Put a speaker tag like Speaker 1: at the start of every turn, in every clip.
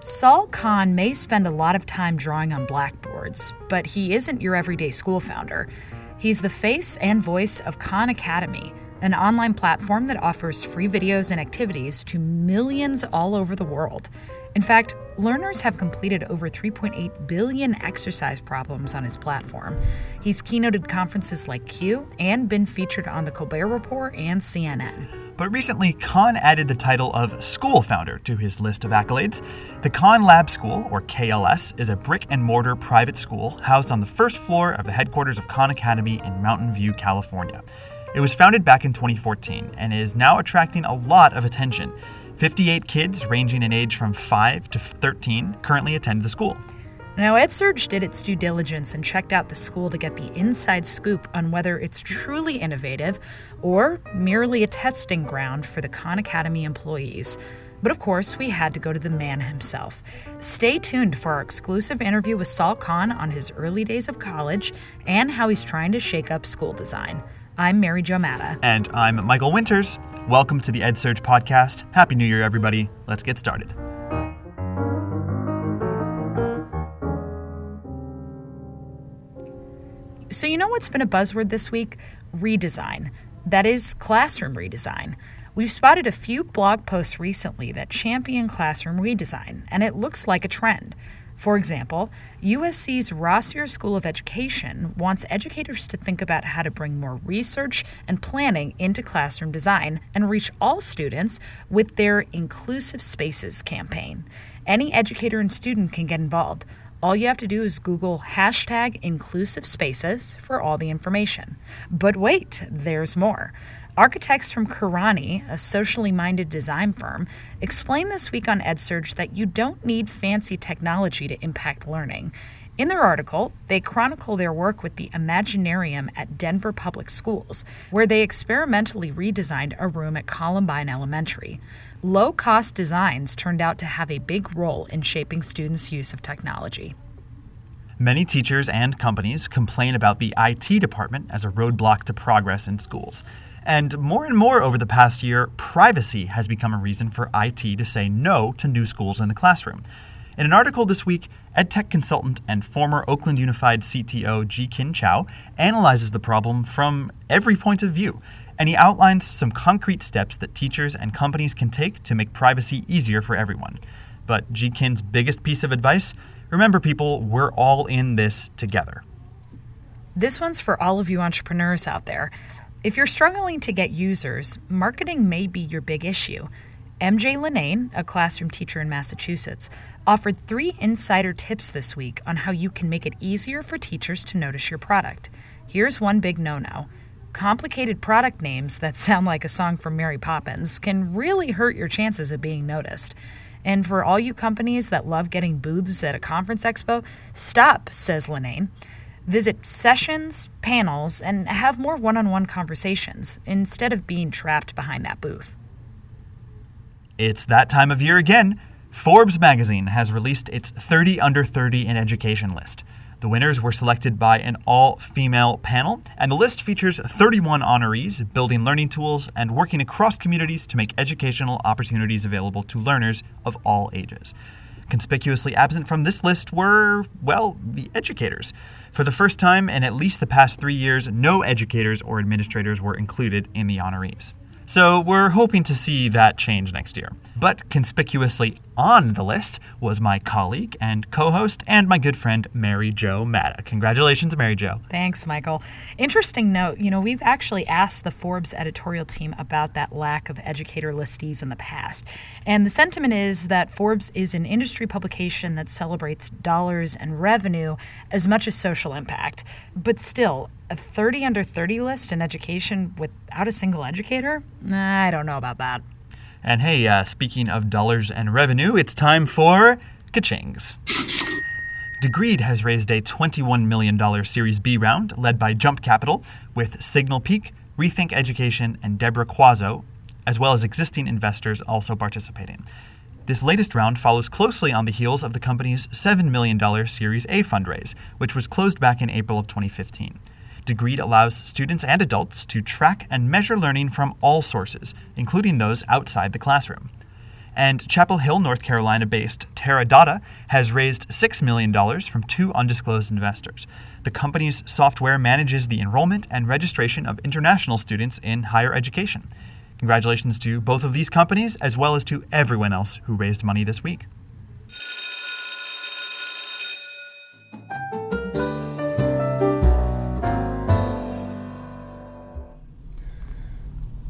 Speaker 1: Sal Khan may spend a lot of time drawing on blackboards, but he isn't your everyday school founder. He's the face and voice of Khan Academy, an online platform that offers free videos and activities to millions all over the world. In fact, learners have completed over 3.8 billion exercise problems on his platform. He's keynoted conferences like Q and been featured on The Colbert Report and CNN.
Speaker 2: But recently, Khan added the title of school founder to his list of accolades. The Khan Lab School, or KLS, is a brick and mortar private school housed on the first floor of the headquarters of Khan Academy in Mountain View, California. It was founded back in 2014 and is now attracting a lot of attention. 58 kids, ranging in age from 5 to 13, currently attend the school.
Speaker 1: Now, EdSurge did its due diligence and checked out the school to get the inside scoop on whether it's truly innovative or merely a testing ground for the Khan Academy employees. But of course, we had to go to the man himself. Stay tuned for our exclusive interview with Sal Khan on his early days of college and how he's trying to shake up school design. I'm Mary Jo Matta.
Speaker 2: And I'm Michael Winters. Welcome to the EdSurge podcast. Happy New Year, everybody. Let's get started.
Speaker 1: So, you know what's been a buzzword this week? Redesign. That is, classroom redesign. We've spotted a few blog posts recently that champion classroom redesign, and it looks like a trend. For example, USC's Rossier School of Education wants educators to think about how to bring more research and planning into classroom design and reach all students with their Inclusive Spaces campaign. Any educator and student can get involved. All you have to do is Google hashtag inclusive spaces for all the information. But wait, there's more. Architects from Kurani, a socially minded design firm, explain this week on EdSurge that you don't need fancy technology to impact learning. In their article, they chronicle their work with the Imaginarium at Denver Public Schools, where they experimentally redesigned a room at Columbine Elementary. Low cost designs turned out to have a big role in shaping students' use of technology.
Speaker 2: Many teachers and companies complain about the IT department as a roadblock to progress in schools. And more and more over the past year, privacy has become a reason for IT to say no to new schools in the classroom. In an article this week, EdTech consultant and former Oakland Unified CTO Ji-Kin Chow analyzes the problem from every point of view, and he outlines some concrete steps that teachers and companies can take to make privacy easier for everyone. But Ji-Kin's biggest piece of advice remember, people, we're all in this together.
Speaker 1: This one's for all of you entrepreneurs out there. If you're struggling to get users, marketing may be your big issue. MJ Linane, a classroom teacher in Massachusetts, offered three insider tips this week on how you can make it easier for teachers to notice your product. Here's one big no no complicated product names that sound like a song from Mary Poppins can really hurt your chances of being noticed. And for all you companies that love getting booths at a conference expo, stop, says Linane. Visit sessions, panels, and have more one on one conversations instead of being trapped behind that booth.
Speaker 2: It's that time of year again. Forbes magazine has released its 30 under 30 in education list. The winners were selected by an all female panel, and the list features 31 honorees building learning tools and working across communities to make educational opportunities available to learners of all ages. Conspicuously absent from this list were, well, the educators. For the first time in at least the past three years, no educators or administrators were included in the honorees. So we're hoping to see that change next year. But conspicuously on the list was my colleague and co host and my good friend Mary Jo Matta. Congratulations, Mary Jo.
Speaker 1: Thanks, Michael. Interesting note you know, we've actually asked the Forbes editorial team about that lack of educator listees in the past. And the sentiment is that Forbes is an industry publication that celebrates dollars and revenue as much as social impact. But still, a 30 under 30 list in education without a single educator? I don't know about that.
Speaker 2: And hey, uh, speaking of dollars and revenue, it's time for Kachings. Degreed has raised a $21 million Series B round led by Jump Capital with Signal Peak, Rethink Education, and Deborah Quazzo, as well as existing investors also participating. This latest round follows closely on the heels of the company's $7 million Series A fundraise, which was closed back in April of 2015. Degreed allows students and adults to track and measure learning from all sources, including those outside the classroom. And Chapel Hill, North Carolina based Terra Dotta has raised $6 million from two undisclosed investors. The company's software manages the enrollment and registration of international students in higher education. Congratulations to both of these companies, as well as to everyone else who raised money this week.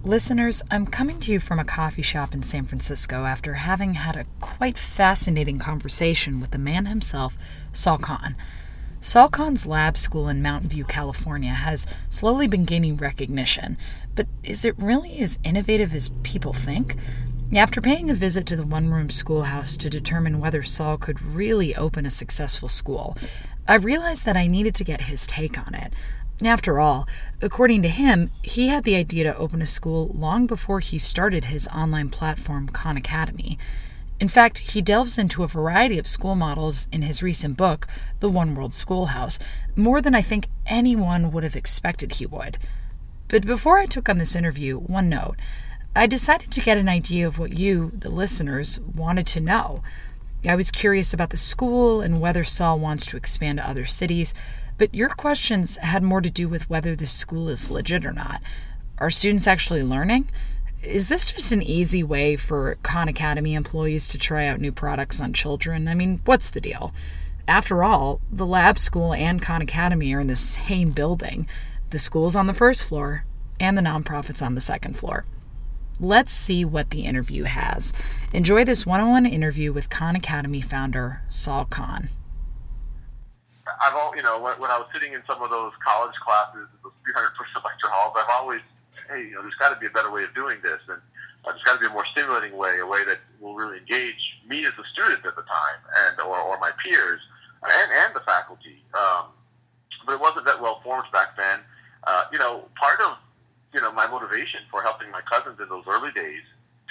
Speaker 1: Listeners, I'm coming to you from a coffee shop in San Francisco after having had a quite fascinating conversation with the man himself, Sal Khan. Sal Khan's lab school in Mountain View, California has slowly been gaining recognition, but is it really as innovative as people think? After paying a visit to the one room schoolhouse to determine whether Sal could really open a successful school, I realized that I needed to get his take on it. After all, according to him, he had the idea to open a school long before he started his online platform, Khan Academy. In fact, he delves into a variety of school models in his recent book, The One World Schoolhouse, more than I think anyone would have expected he would. But before I took on this interview, one note I decided to get an idea of what you, the listeners, wanted to know. I was curious about the school and whether Sal wants to expand to other cities. But your questions had more to do with whether this school is legit or not. Are students actually learning? Is this just an easy way for Khan Academy employees to try out new products on children? I mean, what's the deal? After all, the lab school and Khan Academy are in the same building. The school's on the first floor, and the nonprofit's on the second floor. Let's see what the interview has. Enjoy this one on one interview with Khan Academy founder Sal Khan.
Speaker 3: I've all you know when, when I was sitting in some of those college classes, those 300 person lecture halls, I've always hey you know there's got to be a better way of doing this, and uh, there's got to be a more stimulating way, a way that will really engage me as a student at the time, and or, or my peers, and and the faculty. Um, but it wasn't that well formed back then. Uh, you know, part of you know my motivation for helping my cousins in those early days,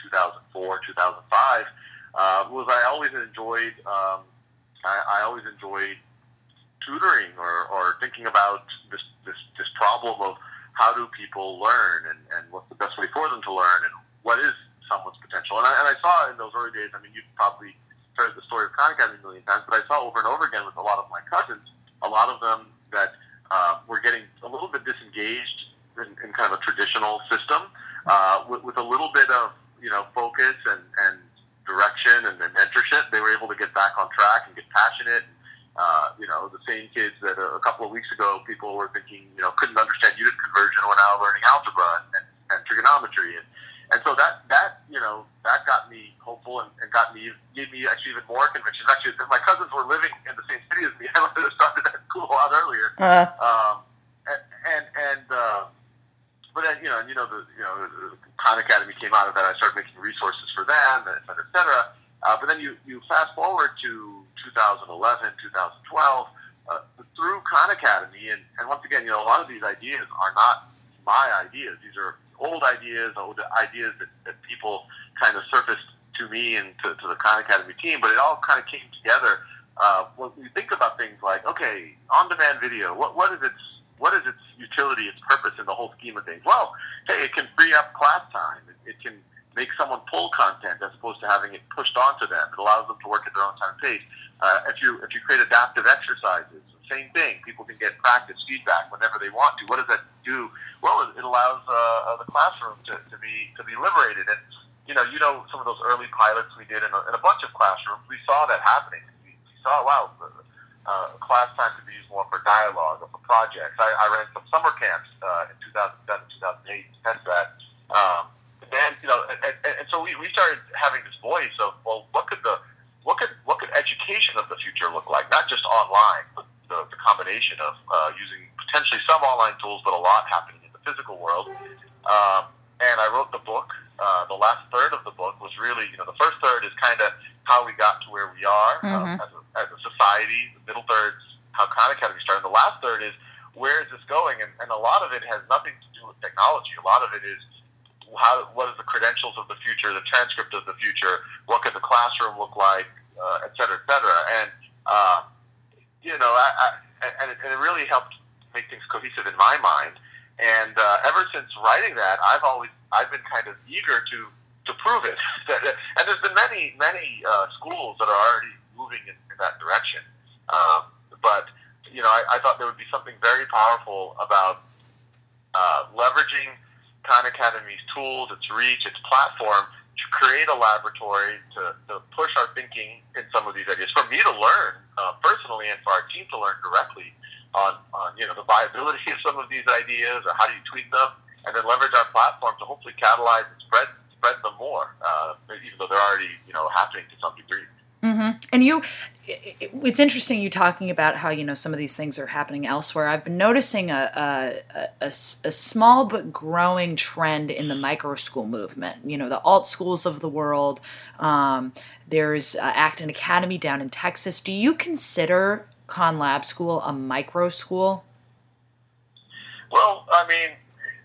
Speaker 3: 2004, 2005, uh, was I always enjoyed. Um, I, I always enjoyed tutoring or, or thinking about this, this, this problem of how do people learn and, and what's the best way for them to learn and what is someone's potential. And I, and I saw in those early days, I mean, you've probably heard the story of Khan Academy a million times, but I saw over and over again with a lot of my cousins, a lot of them that uh, were getting a little bit disengaged in, in kind of a traditional system uh, with, with a little bit of, you know, focus and, and direction and, and mentorship. They were able to get back on track and get passionate and uh, you know, the same kids that a, a couple of weeks ago people were thinking, you know, couldn't understand unit conversion were now learning algebra and, and, trigonometry. And, and so that, that, you know, that got me hopeful and, and got me, gave me actually even more conviction. Actually, my cousins were living in the same city as me. I would have started that school a lot earlier. Uh. Um, and, and, and uh, but then, you know, and you know, the, you know, the Khan Academy came out of that. I started making resources for them, et cetera, et cetera. Uh, but then you, you fast forward to 2011, 2012, uh, through Khan Academy. And, and once again, you know, a lot of these ideas are not my ideas. These are old ideas, old ideas that, that people kind of surfaced to me and to, to the Khan Academy team, but it all kind of came together uh, when you think about things like, okay, on-demand video, what, what is its what is its utility, its purpose in the whole scheme of things? Well, hey, it can free up class time. It, it can make someone pull content as opposed to having it pushed onto them. It allows them to work at their own time and pace. Uh, if you if you create adaptive exercises, same thing. People can get practice feedback whenever they want to. What does that do? Well, it, allows uh, the classroom to, to be to be liberated. And you know, you know, some of those early pilots we did in a, in a bunch of classrooms, we saw that happening. We, we saw, wow, uh, class time could be used more for dialogue or for projects. I, I ran some summer camps uh, in 2007, 2008 to test that. Um, you know, and, and, and so we, we started having this voice of, well, what could the what could what could education of the future look like? Not just online, but the, the combination of uh, using potentially some online tools, but a lot happening in the physical world. Um, and I wrote the book. Uh, the last third of the book was really, you know, the first third is kind of how we got to where we are um, mm-hmm. um, as, a, as a society. The middle third's how Khan Academy started. The last third is where is this going? And, and a lot of it has nothing to do with technology. A lot of it is how, what is the credentials of the future, the transcript of the future, what could the classroom look like, uh, et cetera, et cetera. And, uh, you know, I, I, and, it, and it really helped make things cohesive in my mind. And uh, ever since writing that, I've always I've been kind of eager to to prove it. and there's been many many uh, schools that are already moving in, in that direction. Um, but you know, I, I thought there would be something very powerful about uh, leveraging Khan Academy's tools, its reach, its platform to create a laboratory to, to push our thinking in some of these ideas. For me to learn uh, personally and for our team to learn directly on, on you know the viability of some of these ideas or how do you tweak them, and then leverage our platform to hopefully catalyze and spread spread them more, uh, even though they're already you know happening to some degree.
Speaker 1: Mm-hmm. And you, it's interesting you talking about how you know some of these things are happening elsewhere. I've been noticing a a, a, a small but growing trend in the micro school movement. You know, the alt schools of the world. Um, there's uh, Acton Academy down in Texas. Do you consider Khan Lab School a micro school?
Speaker 3: Well, I mean,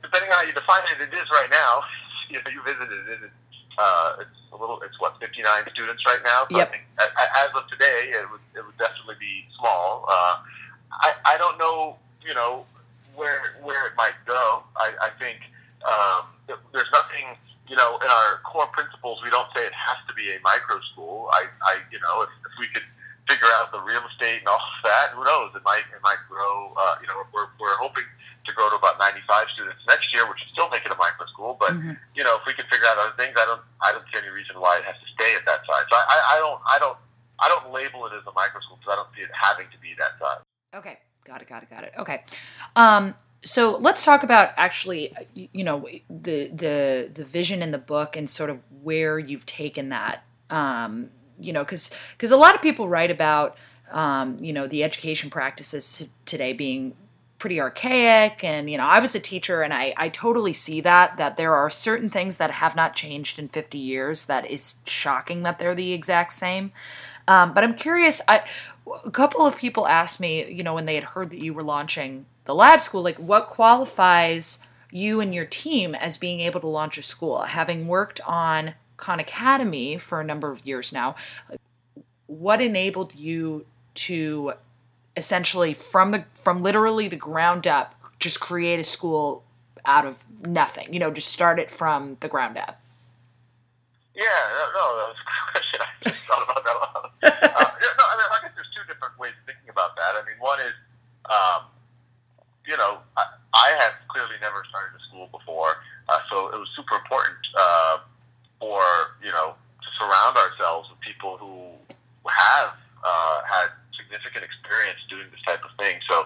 Speaker 3: depending on how you define it, it is right now. You know, you visited it. Uh, it's a little. It's what 59 students right now.
Speaker 1: So yep. I think
Speaker 3: as of today, it would it would definitely be small. Uh, I I don't know. You know where where it might go. I I think um, there's nothing. You know, in our core principles, we don't say it has to be a micro school. I I you know if, if we could figure out the real estate and all of that. Who knows? It might it might grow. Uh, you know, we're, we're hoping to grow to about 95 students next year, which would still make it a micro school. But mm-hmm. you know, if we can figure out other things, I don't I don't see any reason why it has to stay at that size. So I, I, I don't I don't I don't label it as a micro school because I don't see it having to be that size.
Speaker 1: Okay, got it, got it, got it. Okay. Um, so let's talk about actually you know the the the vision in the book and sort of where you've taken that um, you know, because because a lot of people write about um, you know the education practices today being pretty archaic and you know i was a teacher and I, I totally see that that there are certain things that have not changed in 50 years that is shocking that they're the exact same. Um, but i'm curious I, a couple of people asked me you know when they had heard that you were launching the lab school like what qualifies you and your team as being able to launch a school? Having worked on Khan Academy for a number of years now. What enabled you to essentially from the from literally the ground up just create a school out of nothing? You know, just start it from the ground up.
Speaker 3: Yeah, no, no that was a good question. I just thought about that a lot. uh, yeah, no, I, mean, I guess there's two different ways of thinking about that. I mean, one is, um, you know, I, I had clearly never started a school before, uh, so it was super important uh, or you know to surround ourselves with people who have uh, had significant experience doing this type of thing. So,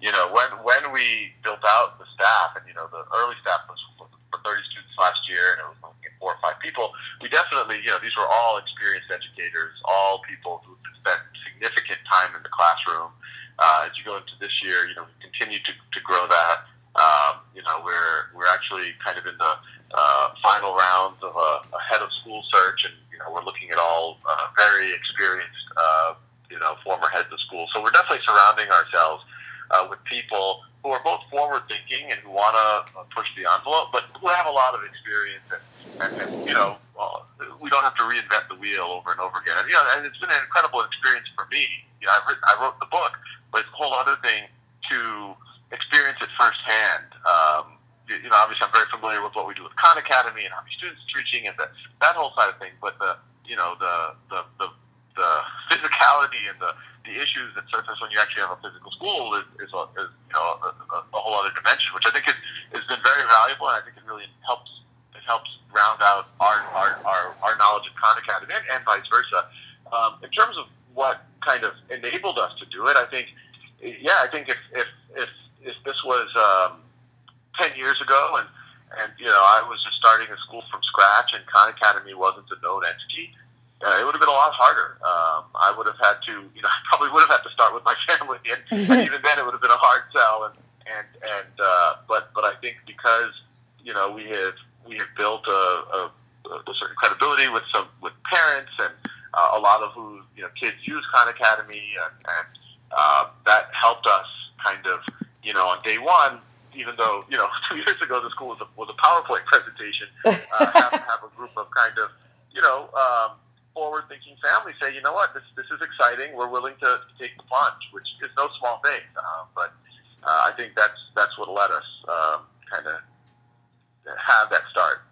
Speaker 3: you know, when when we built out the staff, and you know, the early staff was for 30 students last year, and it was only four or five people. We definitely, you know, these were all experienced educators, all people who spent significant time in the classroom. Uh, as you go into this year, you know, we continue to, to grow that. Um, you know, we're we're actually kind of in the uh, final rounds of a, a head of school search, and you know we're looking at all uh, very experienced, uh, you know, former heads of school. So we're definitely surrounding ourselves uh, with people who are both forward thinking and who want to uh, push the envelope, but who have a lot of experience and, and, and you know well, we don't have to reinvent the wheel over and over again. And, you know, and it's been an incredible experience for me. You know, I've written, I wrote the book, but it's a whole other thing to experience it firsthand. Um, you know, obviously I'm very familiar with what we do with Khan Academy and many students it's reaching and the, that whole side of things. But the, you know, the, the, the, the physicality and the, the issues that surface when you actually have a physical school is, is, a, is you know, a, a, a whole other dimension, which I think is, has been very valuable. And I think it really helps, it helps round out our, our, our, our knowledge of Khan Academy and, and vice versa. Um, in terms of what kind of enabled us to do it, I think, yeah, I think if, if, if, if this was, um, 10 years ago, and, and you know, I was just starting a school from scratch, and Khan Academy wasn't a known entity. Uh, it would have been a lot harder. Um, I would have had to, you know, I probably would have had to start with my family, and, and even then, it would have been a hard sell. And and and uh, but but I think because you know we have we have built a, a, a certain credibility with some with parents and uh, a lot of who you know kids use Khan Academy, and, and uh, that helped us kind of you know on day one even though you know two years ago the school was a, was a PowerPoint presentation, uh, have, have a group of kind of you know um, forward-thinking families say, you know what, this this is exciting. We're willing to take the plunge, which is no small thing. Uh, but uh, I think that's that's what let us um, kind of have that start.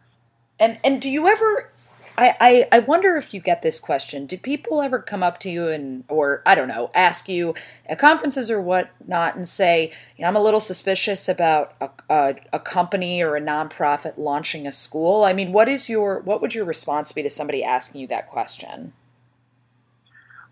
Speaker 1: And and do you ever I, I, I wonder if you get this question. Do people ever come up to you and, or I don't know, ask you at conferences or whatnot and say, you know, I'm a little suspicious about a, a, a, company or a nonprofit launching a school? I mean, what is your, what would your response be to somebody asking you that question?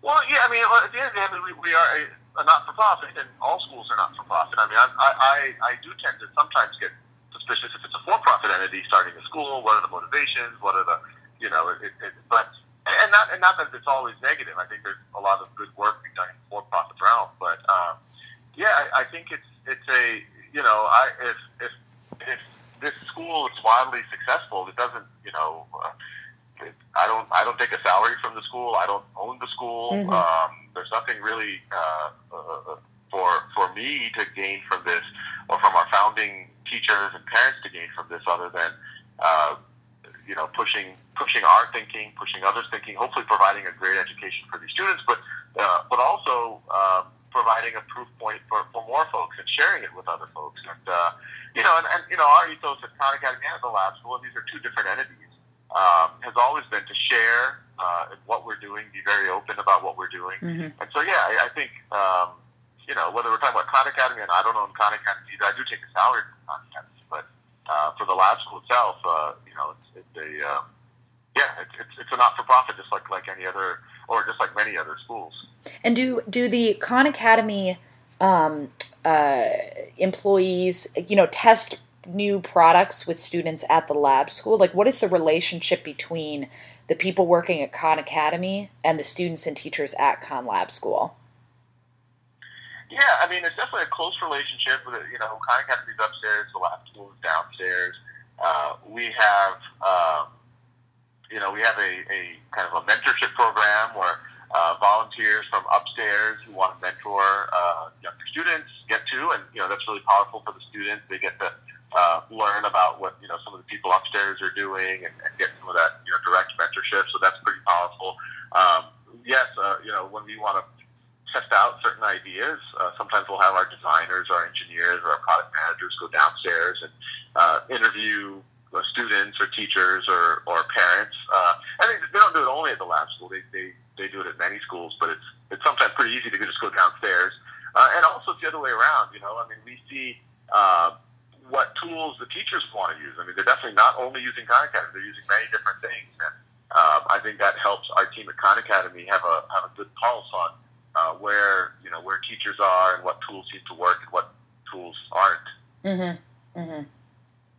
Speaker 3: Well, yeah, I mean, at the end of the day, we, we are a, a not-for-profit, and all schools are not-for-profit. I mean, I, I, I do tend to sometimes get suspicious if it's a for-profit entity starting a school. What are the motivations? What are the you know, it, it, but and not and not that it's always negative. I think there's a lot of good work being done in the for-profit realm, but um, yeah, I, I think it's it's a you know, I if if if this school is wildly successful, it doesn't you know. Uh, I don't. I don't take a salary from the school. I don't own the school. Mm-hmm. Um, there's nothing really uh, uh, for for me to gain from this, or from our founding teachers and parents to gain from this, other than uh, you know pushing pushing our thinking, pushing others' thinking, hopefully providing a great education for these students, but uh, but also um, providing a proof point for, for more folks and sharing it with other folks. And uh, you know, and, and you know, our ethos at Khan Academy and the Lab School, and these are two different entities, um, has always been to share uh, what we're doing, be very open about what we're doing. Mm-hmm. And so, yeah, I, I think. Um, you know, whether we're talking about Khan Academy, and I don't own Khan Academy either. I do take a salary from Khan Academy, uh, for the lab school itself, uh, you know, it's, it's a um, yeah, it's, it's, it's a not for profit, just like like any other, or just like many other schools.
Speaker 1: And do do the Khan Academy um, uh, employees, you know, test new products with students at the lab school? Like, what is the relationship between the people working at Khan Academy and the students and teachers at Khan Lab School?
Speaker 3: Yeah, I mean, it's definitely a close relationship. With you know, Khan Academy's upstairs, the lab school downstairs. Uh, we have. Um, you know, we have a, a kind of a mentorship program where uh, volunteers from upstairs who want to mentor uh, younger students get to, and you know that's really powerful for the students. They get to uh, learn about what you know some of the people upstairs are doing and, and get some of that you know direct mentorship. So that's pretty powerful. Um, yes, uh, you know when we want to test out certain ideas, uh, sometimes we'll have our designers, our engineers, or our product managers go downstairs and uh, interview uh, students or teachers or, or parents. Uh, I think they don't do it only at the lab school. They, they, they do it at many schools, but it's, it's sometimes pretty easy to just go downstairs. Uh, and also it's the other way around, you know, I mean, we see, uh, what tools the teachers want to use. I mean, they're definitely not only using Khan Academy, they're using many different things. And, um, I think that helps our team at Khan Academy have a, have a good pulse on, uh, where, you know, where teachers are and what tools seem to work and what tools aren't.
Speaker 1: Mm-hmm. Mm-hmm.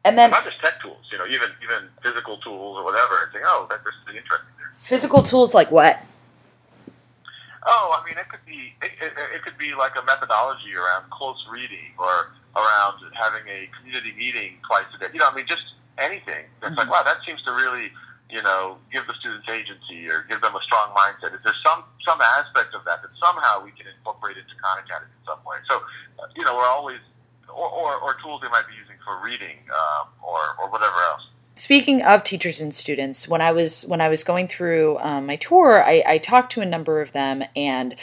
Speaker 1: And then
Speaker 3: not just tech tools, you know, even even physical tools or whatever. And think, oh, that, this is interesting.
Speaker 1: Physical tools like what?
Speaker 3: Oh, I mean, it could be it, it, it could be like a methodology around close reading or around having a community meeting twice a day. You know, I mean, just anything. That's mm-hmm. like, wow, that seems to really, you know, give the students agency or give them a strong mindset. Is there some some aspect of that that somehow we can incorporate into Khan Academy in some way? So, uh, you know, we're always or, or, or tools they might be using for reading um, or, or whatever.
Speaker 1: Speaking of teachers and students, when I was when I was going through um, my tour, I, I, talked to a number of them, and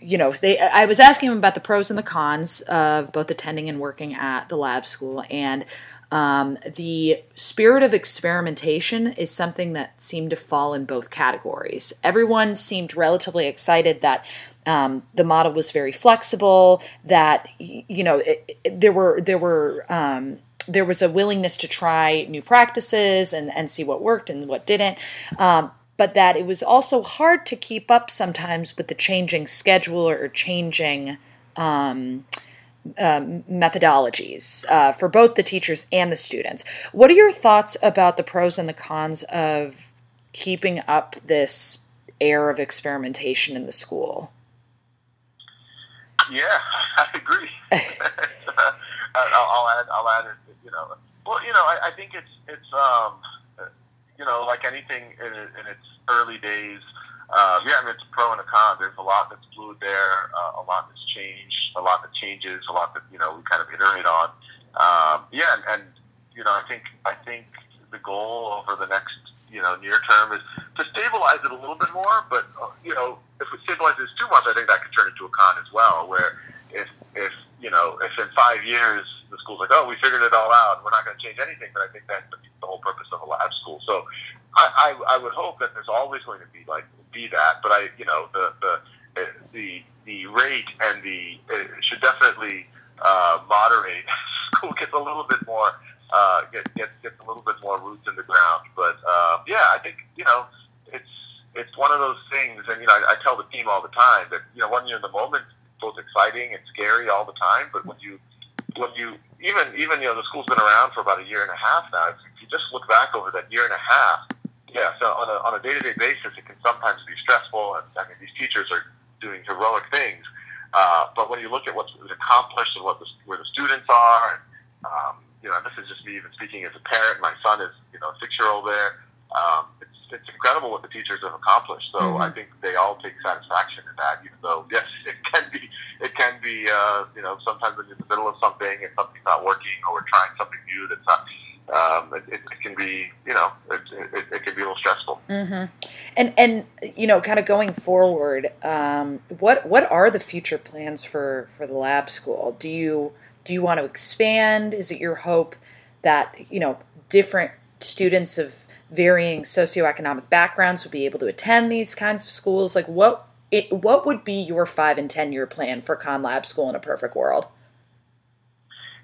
Speaker 1: you know, they I was asking them about the pros and the cons of both attending and working at the lab school, and um, the spirit of experimentation is something that seemed to fall in both categories. Everyone seemed relatively excited that um, the model was very flexible. That you know it, it, there were there were um, there was a willingness to try new practices and and see what worked and what didn't. Um, but that it was also hard to keep up sometimes with the changing schedule or changing um, um, methodologies uh, for both the teachers and the students. What are your thoughts about the pros and the cons of keeping up this air of experimentation in the school?
Speaker 3: Yeah, I agree. I'll, add, I'll add it. You know, well, you know, I, I think it's it's um, you know, like anything in, in its early days. Uh, yeah, I mean, it's pro and a con. There's a lot that's fluid there, uh, a lot that's changed, a lot that changes, a lot that you know we kind of iterate on. Um, yeah, and, and you know, I think I think the goal over the next you know near term is to stabilize it a little bit more. But uh, you know, if we stabilize it too much, I think that could turn into a con as well. Where if if you know if in five years the school's like, oh, we figured it all out, we're not going to change anything. But I think that's the whole purpose of a lab school. So I, I, I would hope that there's always going to be like be that, but I, you know, the the the the rate and the it should definitely uh, moderate. School gets a little bit more uh, get get gets a little bit more roots in the ground, but uh, yeah, I think you know it's it's one of those things, and you know, I, I tell the team all the time that you know when you're in the moment, both exciting and scary all the time, but when you when you even even you know the school's been around for about a year and a half now. If you just look back over that year and a half, yeah. So on a on a day to day basis, it can sometimes be stressful, and I mean these teachers are doing heroic things. Uh, but when you look at what's accomplished and what the, where the students are, and um, you know, and this is just me even speaking as a parent. My son is you know six year old there. Um, it's it's incredible what the teachers have accomplished. So mm-hmm. I think they all take satisfaction in that, even though yes, it can be it can be uh, you know sometimes when you're in the middle of something and something's not working or we're trying something new that's not. Um, it, it, can be, you know, it, it, it, can be a little stressful.
Speaker 1: Mm-hmm. And and you know, kind of going forward, um, what what are the future plans for for the lab school? Do you do you want to expand? Is it your hope that you know different students of varying socioeconomic backgrounds would be able to attend these kinds of schools? Like, what it, what would be your five and ten year plan for Khan Lab School in a perfect world?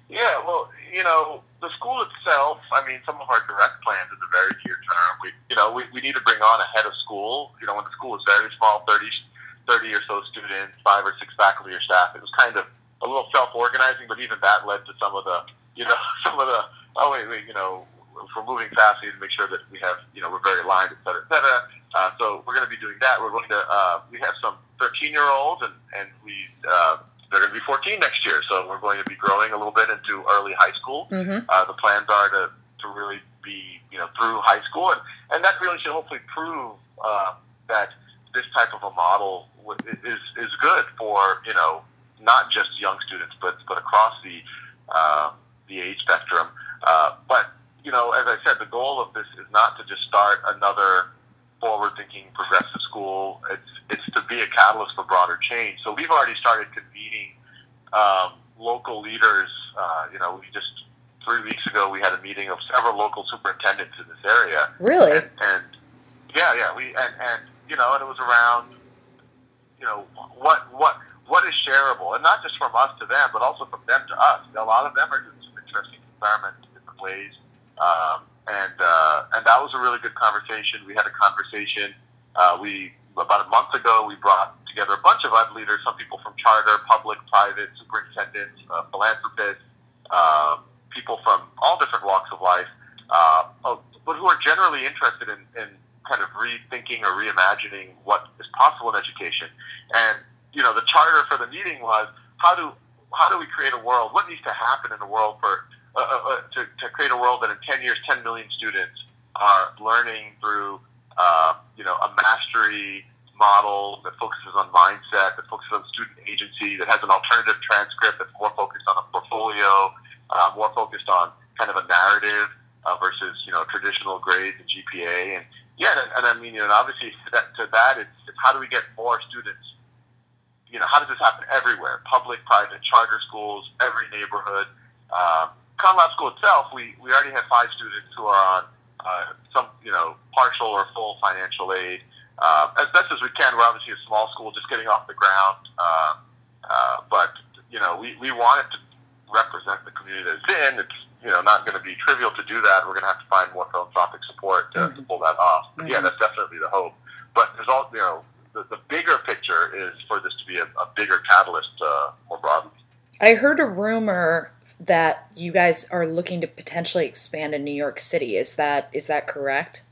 Speaker 3: Yeah, well, you know, the school itself. I mean, some of our direct plans in the very near term. We, you know, we, we need to bring on a head of school. You know, when the school is very small, 30, 30 or so students, five or six faculty or staff. It was kind of a little self organizing, but even that led to some of the, you know, some of the oh wait, wait, you know, if we're moving fast, we need to make sure that we have, you know, we're very aligned, et cetera, et cetera. Uh, so we're going to be doing that. We're going to, uh, we have some 13 year olds and, and we, uh, they're going to be 14 next year. So we're going to be growing a little bit into early high school. Mm-hmm. Uh, the plans are to, to really be, you know, through high school. And, and that really should hopefully prove, uh, that this type of a model is, is good for, you know, not just young students, but, but across the, uh, the age spectrum. Uh, but you know, as I said, the goal of this is not to just start another forward-thinking progressive school. It's it's to be a catalyst for broader change. So we've already started convening um, local leaders. Uh, you know, we just three weeks ago we had a meeting of several local superintendents in this area.
Speaker 1: Really?
Speaker 3: And, and yeah, yeah, we and and you know, and it was around you know what what what is shareable, and not just from us to them, but also from them to us. A lot of them are doing some interesting experiments different ways um, and uh, and that was a really good conversation. We had a conversation. Uh, we about a month ago we brought together a bunch of ed leaders, some people from charter, public, private, superintendents, uh, philanthropists, um, people from all different walks of life, uh, but who are generally interested in, in kind of rethinking or reimagining what is possible in education. And you know, the charter for the meeting was how do how do we create a world? What needs to happen in the world for uh, uh, uh, to, to create a world that in 10 years, 10 million students are learning through, uh, you know, a mastery model that focuses on mindset, that focuses on student agency, that has an alternative transcript that's more focused on a portfolio, uh, more focused on kind of a narrative uh, versus, you know, traditional grades and GPA. And yeah, and, and I mean, you know, obviously to that, to that it's, it's how do we get more students you know, how does this happen everywhere? Public, private, charter schools, every neighborhood. Um, Khan Lab School itself, we, we already have five students who are on uh, some, you know, partial or full financial aid. Uh, as best as we can, we're obviously a small school just getting off the ground. Uh, uh, but, you know, we, we want it to represent the community that it's in. It's, you know, not going to be trivial to do that. We're going to have to find more philanthropic support to, mm-hmm. to pull that off. But mm-hmm. yeah, that's definitely the hope. But there's all, you know, the, the bigger picture is for this to be a, a bigger catalyst uh, more broadly.
Speaker 1: I heard a rumor that you guys are looking to potentially expand in New York City. Is that is that correct?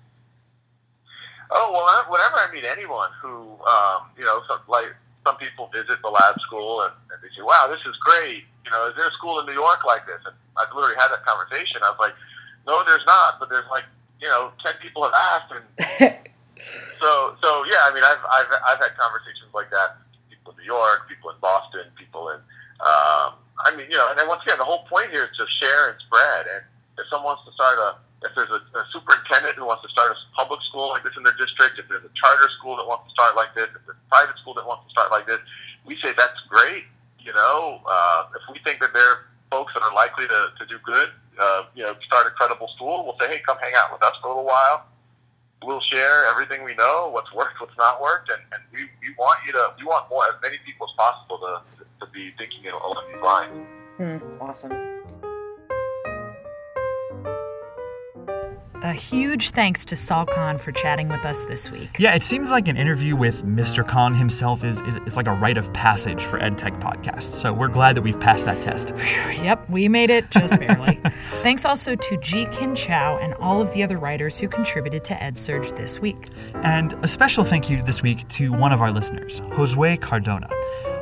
Speaker 3: Oh well, whenever I meet anyone who, um, you know, some, like some people visit the lab school and, and they say, "Wow, this is great." You know, is there a school in New York like this? And I've literally had that conversation. I was like, "No, there's not," but there's like, you know, ten people have asked, and so so yeah. I mean, I've I've I've had conversations like that. People in New York, people in Boston, people in um, I mean, you know, and then once again, the whole point here is to share and spread. And if someone wants to start a, if there's a, a superintendent who wants to start a public school like this in their district, if there's a charter school that wants to start like this, if there's a private school that wants to start like this, we say that's great. You know, uh, if we think that there are folks that are likely to, to do good, uh, you know, start a credible school, we'll say, hey, come hang out with us for a little while. We'll share everything we know, what's worked, what's not worked, and, and we, we want you to we want more as many people as possible to, to be thinking along these lines.
Speaker 1: Mm, awesome. A huge thanks to Sal Khan for chatting with us this week.
Speaker 2: Yeah, it seems like an interview with Mr. Khan himself is, is it's like a rite of passage for EdTech podcasts. So we're glad that we've passed that test.
Speaker 1: yep, we made it just barely. thanks also to Ji Kin Chow and all of the other writers who contributed to EdSurge this week.
Speaker 2: And a special thank you this week to one of our listeners, Josue Cardona.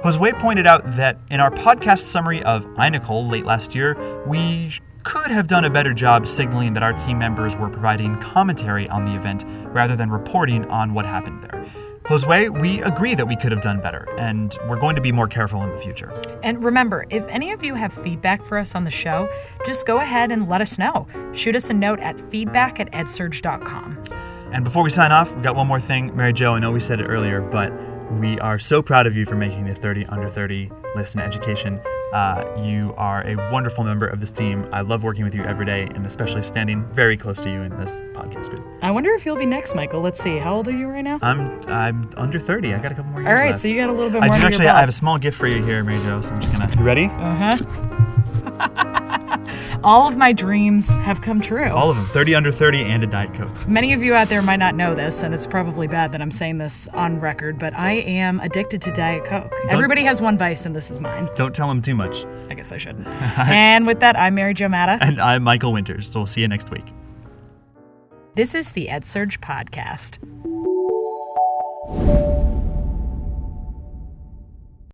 Speaker 2: Josue pointed out that in our podcast summary of INACOL late last year, we could have done a better job signaling that our team members were providing commentary on the event rather than reporting on what happened there. Josue, we agree that we could have done better, and we're going to be more careful in the future.
Speaker 1: And remember, if any of you have feedback for us on the show, just go ahead and let us know. Shoot us a note at feedback at edsurge.com.
Speaker 2: And before we sign off, we've got one more thing. Mary Jo, I know we said it earlier, but we are so proud of you for making the 30 under 30 list in education. Uh, you are a wonderful member of this team. I love working with you every day, and especially standing very close to you in this podcast booth.
Speaker 1: I wonder if you'll be next, Michael. Let's see. How old are you right now?
Speaker 2: I'm I'm under 30. I got a couple more years.
Speaker 1: All right,
Speaker 2: left.
Speaker 1: so you got a little bit more.
Speaker 2: I do actually.
Speaker 1: I
Speaker 2: have a small gift for you here, Mary Jo. So I'm just gonna. You ready?
Speaker 1: Uh huh. all of my dreams have come true.
Speaker 2: All of them. 30 under 30 and a Diet Coke.
Speaker 1: Many of you out there might not know this, and it's probably bad that I'm saying this on record, but I am addicted to Diet Coke. Don't, Everybody has one vice, and this is mine.
Speaker 2: Don't tell them too much.
Speaker 1: I guess I shouldn't. and with that, I'm Mary Jo Matta.
Speaker 2: And I'm Michael Winters. So we'll see you next week.
Speaker 1: This is the EdSurge Podcast.